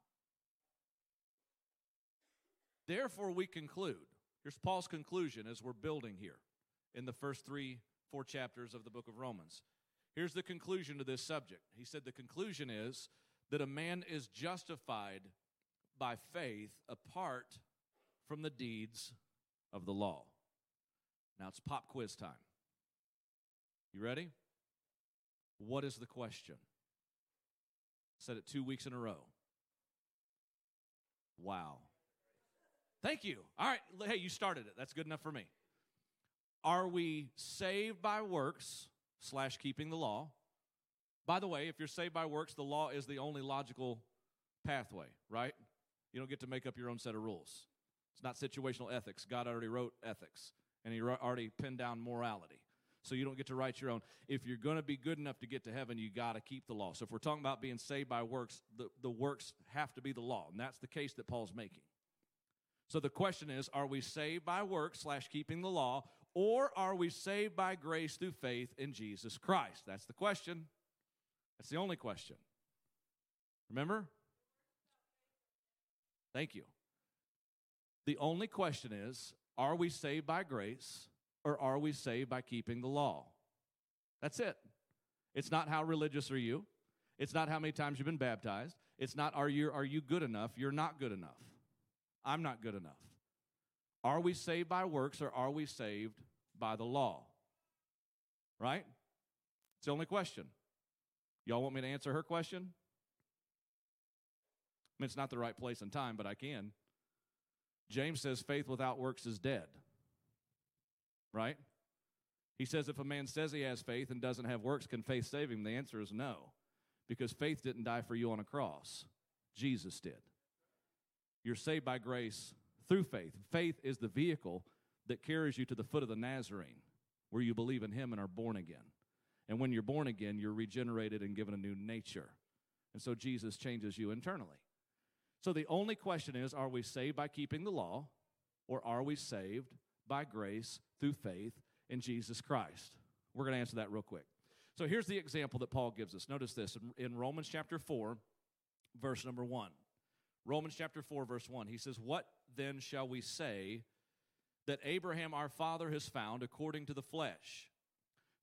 Therefore, we conclude. Here's Paul's conclusion as we're building here in the first three, four chapters of the book of Romans. Here's the conclusion to this subject. He said the conclusion is that a man is justified by faith apart from the deeds of the law. Now it's pop quiz time. You ready? What is the question? Said it two weeks in a row. Wow. Thank you. All right. Hey, you started it. That's good enough for me. Are we saved by works slash keeping the law? By the way, if you're saved by works, the law is the only logical pathway, right? You don't get to make up your own set of rules. It's not situational ethics. God already wrote ethics, and He already pinned down morality. So you don't get to write your own. If you're going to be good enough to get to heaven, you got to keep the law. So if we're talking about being saved by works, the, the works have to be the law. And that's the case that Paul's making. So the question is are we saved by works slash keeping the law, or are we saved by grace through faith in Jesus Christ? That's the question. That's the only question. Remember? Thank you. The only question is are we saved by grace or are we saved by keeping the law? That's it. It's not how religious are you. It's not how many times you've been baptized. It's not are you are you good enough? You're not good enough. I'm not good enough. Are we saved by works or are we saved by the law? Right? It's the only question. Y'all want me to answer her question? I mean, it's not the right place and time, but I can. James says faith without works is dead. Right? He says if a man says he has faith and doesn't have works, can faith save him? The answer is no. Because faith didn't die for you on a cross, Jesus did. You're saved by grace through faith. Faith is the vehicle that carries you to the foot of the Nazarene, where you believe in Him and are born again. And when you're born again, you're regenerated and given a new nature. And so Jesus changes you internally. So the only question is are we saved by keeping the law, or are we saved by grace through faith in Jesus Christ? We're going to answer that real quick. So here's the example that Paul gives us. Notice this in, Romans chapter 4, verse number 1. Romans chapter 4, verse 1. He says, What then shall we say that Abraham our father has found according to the flesh?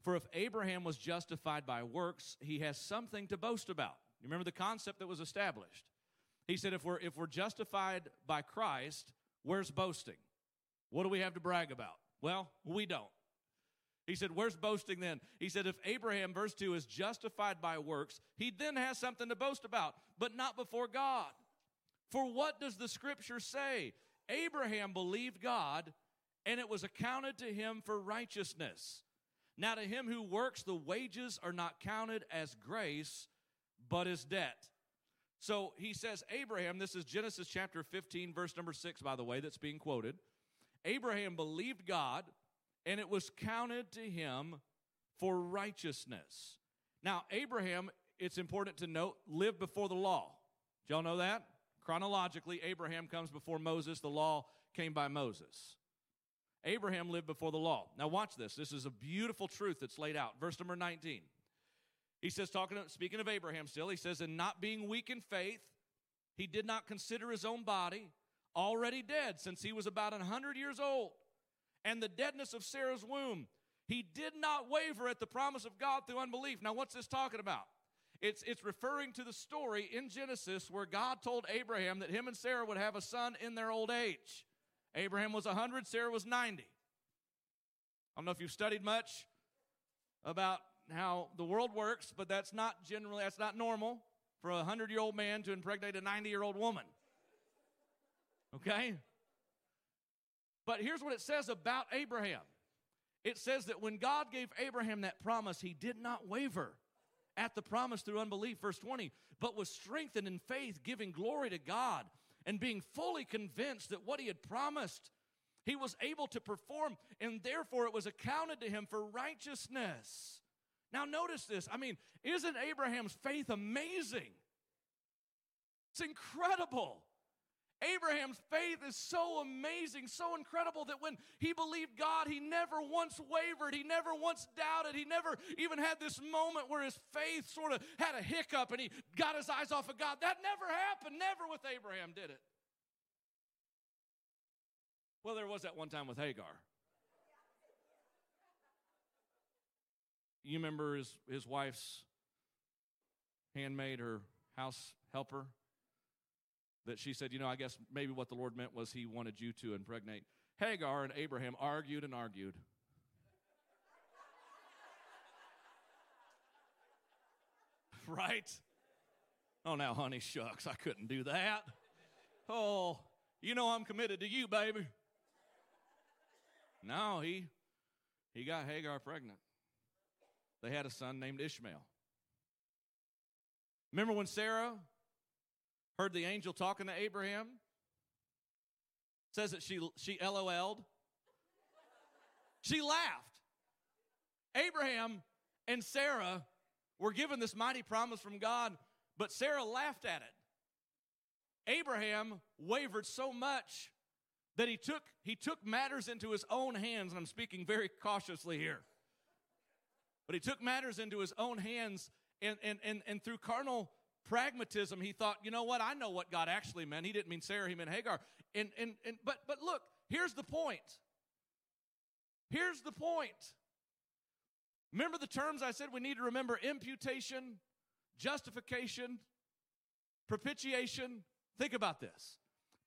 For if Abraham was justified by works, he has something to boast about. You remember the concept that was established. He said, if we're, if we're justified by Christ, where's boasting? What do we have to brag about? Well, we don't. He said, Where's boasting then? He said, If Abraham, verse 2, is justified by works, he then has something to boast about, but not before God. For what does the scripture say? Abraham believed God, and it was accounted to him for righteousness. Now, to him who works, the wages are not counted as grace, but as debt. So he says, Abraham, this is Genesis chapter 15, verse number 6, by the way, that's being quoted. Abraham believed God, and it was counted to him for righteousness. Now, Abraham, it's important to note, lived before the law. Did y'all know that? Chronologically, Abraham comes before Moses. The law came by Moses. Abraham lived before the law. Now, watch this. This is a beautiful truth that's laid out. Verse number 19. He says, talking, speaking of Abraham still, he says, and not being weak in faith, he did not consider his own body already dead since he was about a 100 years old, and the deadness of Sarah's womb. He did not waver at the promise of God through unbelief. Now, what's this talking about? It's, it's referring to the story in Genesis where God told Abraham that him and Sarah would have a son in their old age. Abraham was 100, Sarah was 90. I don't know if you've studied much about how the world works, but that's not generally, that's not normal for a 100 year old man to impregnate a 90 year old woman. Okay? But here's what it says about Abraham it says that when God gave Abraham that promise, he did not waver at the promise through unbelief. Verse 20, but was strengthened in faith, giving glory to God, and being fully convinced that what he had promised, he was able to perform, and therefore it was accounted to him for righteousness. Now, notice this. I mean, isn't Abraham's faith amazing? It's incredible. Abraham's faith is so amazing, so incredible that when he believed God, he never once wavered, he never once doubted, he never even had this moment where his faith sort of had a hiccup and he got his eyes off of God. That never happened, never with Abraham did it. Well, there was that one time with Hagar. You remember his, his wife's handmaid, her house helper? That she said, you know, I guess maybe what the Lord meant was he wanted you to impregnate. Hagar and Abraham argued and argued. [laughs] right? Oh, now, honey, shucks, I couldn't do that. Oh, you know I'm committed to you, baby. No, he he got Hagar pregnant. They had a son named Ishmael. Remember when Sarah heard the angel talking to Abraham. Says that she she LOL'd. She laughed. Abraham and Sarah were given this mighty promise from God, but Sarah laughed at it. Abraham wavered so much that he took he took matters into his own hands, and I'm speaking very cautiously here. But he took matters into his own hands and and and, and through carnal pragmatism, he thought, you know what? I know what God actually meant. He didn't mean Sarah, he meant Hagar. And, and, and, but, but look, here's the point. Here's the point. Remember the terms I said we need to remember imputation, justification, propitiation. Think about this.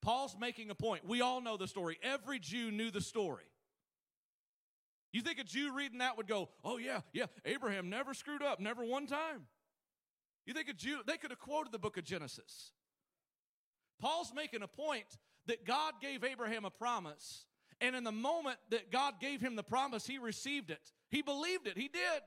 Paul's making a point. We all know the story. Every Jew knew the story. You think a Jew reading that would go, oh, yeah, yeah, Abraham never screwed up, never one time. You think a Jew, they could have quoted the book of Genesis. Paul's making a point that God gave Abraham a promise, and in the moment that God gave him the promise, he received it. He believed it, he did.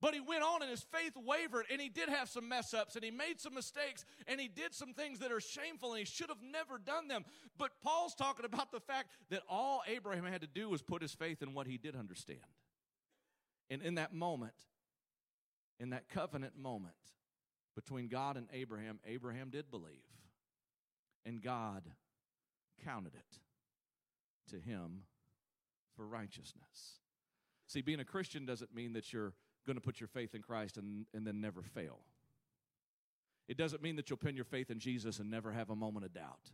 But he went on and his faith wavered and he did have some mess ups and he made some mistakes and he did some things that are shameful and he should have never done them. But Paul's talking about the fact that all Abraham had to do was put his faith in what he did understand. And in that moment, in that covenant moment between God and Abraham, Abraham did believe, and God counted it to him for righteousness. See, being a Christian doesn't mean that you're going to put your faith in Christ and, and then never fail. It doesn't mean that you'll pin your faith in Jesus and never have a moment of doubt.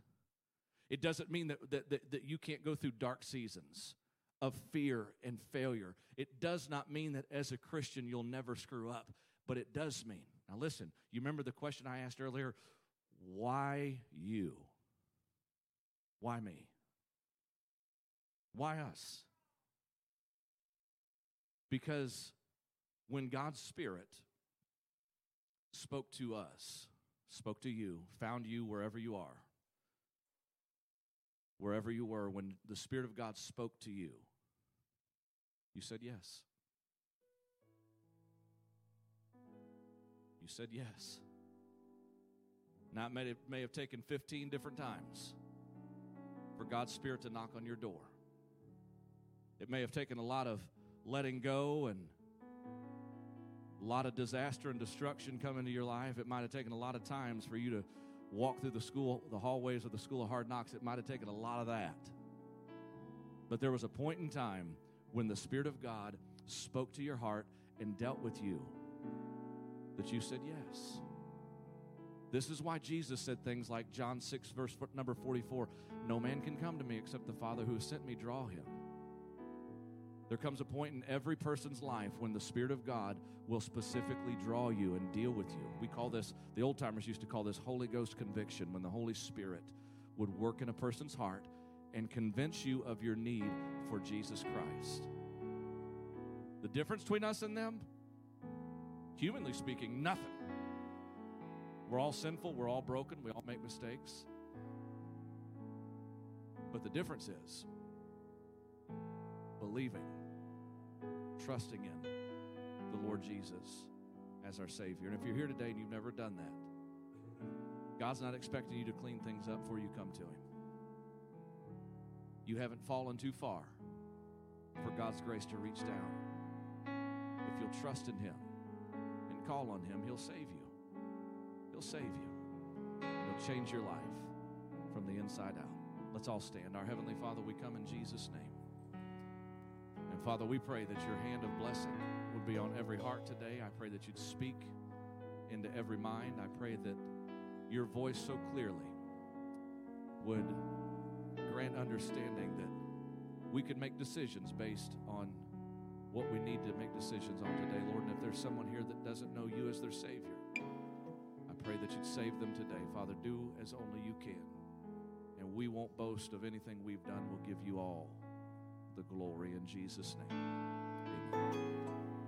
It doesn't mean that, that, that, that you can't go through dark seasons of fear and failure. It does not mean that as a Christian you'll never screw up, but it does mean. Now, listen, you remember the question I asked earlier? Why you? Why me? Why us? Because when God's Spirit spoke to us, spoke to you, found you wherever you are, wherever you were, when the Spirit of God spoke to you, you said yes. You said yes. Now, it may have, may have taken 15 different times for God's Spirit to knock on your door. It may have taken a lot of letting go and a lot of disaster and destruction come into your life. It might have taken a lot of times for you to walk through the school, the hallways of the school of hard knocks. It might have taken a lot of that. But there was a point in time when the Spirit of God spoke to your heart and dealt with you that you said yes. This is why Jesus said things like John 6, verse number 44 No man can come to me except the Father who has sent me draw him. There comes a point in every person's life when the Spirit of God will specifically draw you and deal with you. We call this, the old timers used to call this Holy Ghost conviction, when the Holy Spirit would work in a person's heart and convince you of your need for Jesus Christ. The difference between us and them, humanly speaking, nothing. We're all sinful, we're all broken, we all make mistakes. But the difference is believing, trusting in the Lord Jesus as our Savior. And if you're here today and you've never done that, God's not expecting you to clean things up before you come to Him. You haven't fallen too far for God's grace to reach down. If you'll trust in Him and call on Him, He'll save you. He'll save you. He'll change your life from the inside out. Let's all stand. Our Heavenly Father, we come in Jesus' name. And Father, we pray that your hand of blessing would be on every heart today. I pray that you'd speak into every mind. I pray that your voice so clearly would grant understanding that we could make decisions based on what we need to make decisions on today, Lord. And if there's someone here that doesn't know you as their Savior, I pray that you'd save them today. Father, do as only you can. And we won't boast of anything we've done. We'll give you all the glory in Jesus' name. Amen.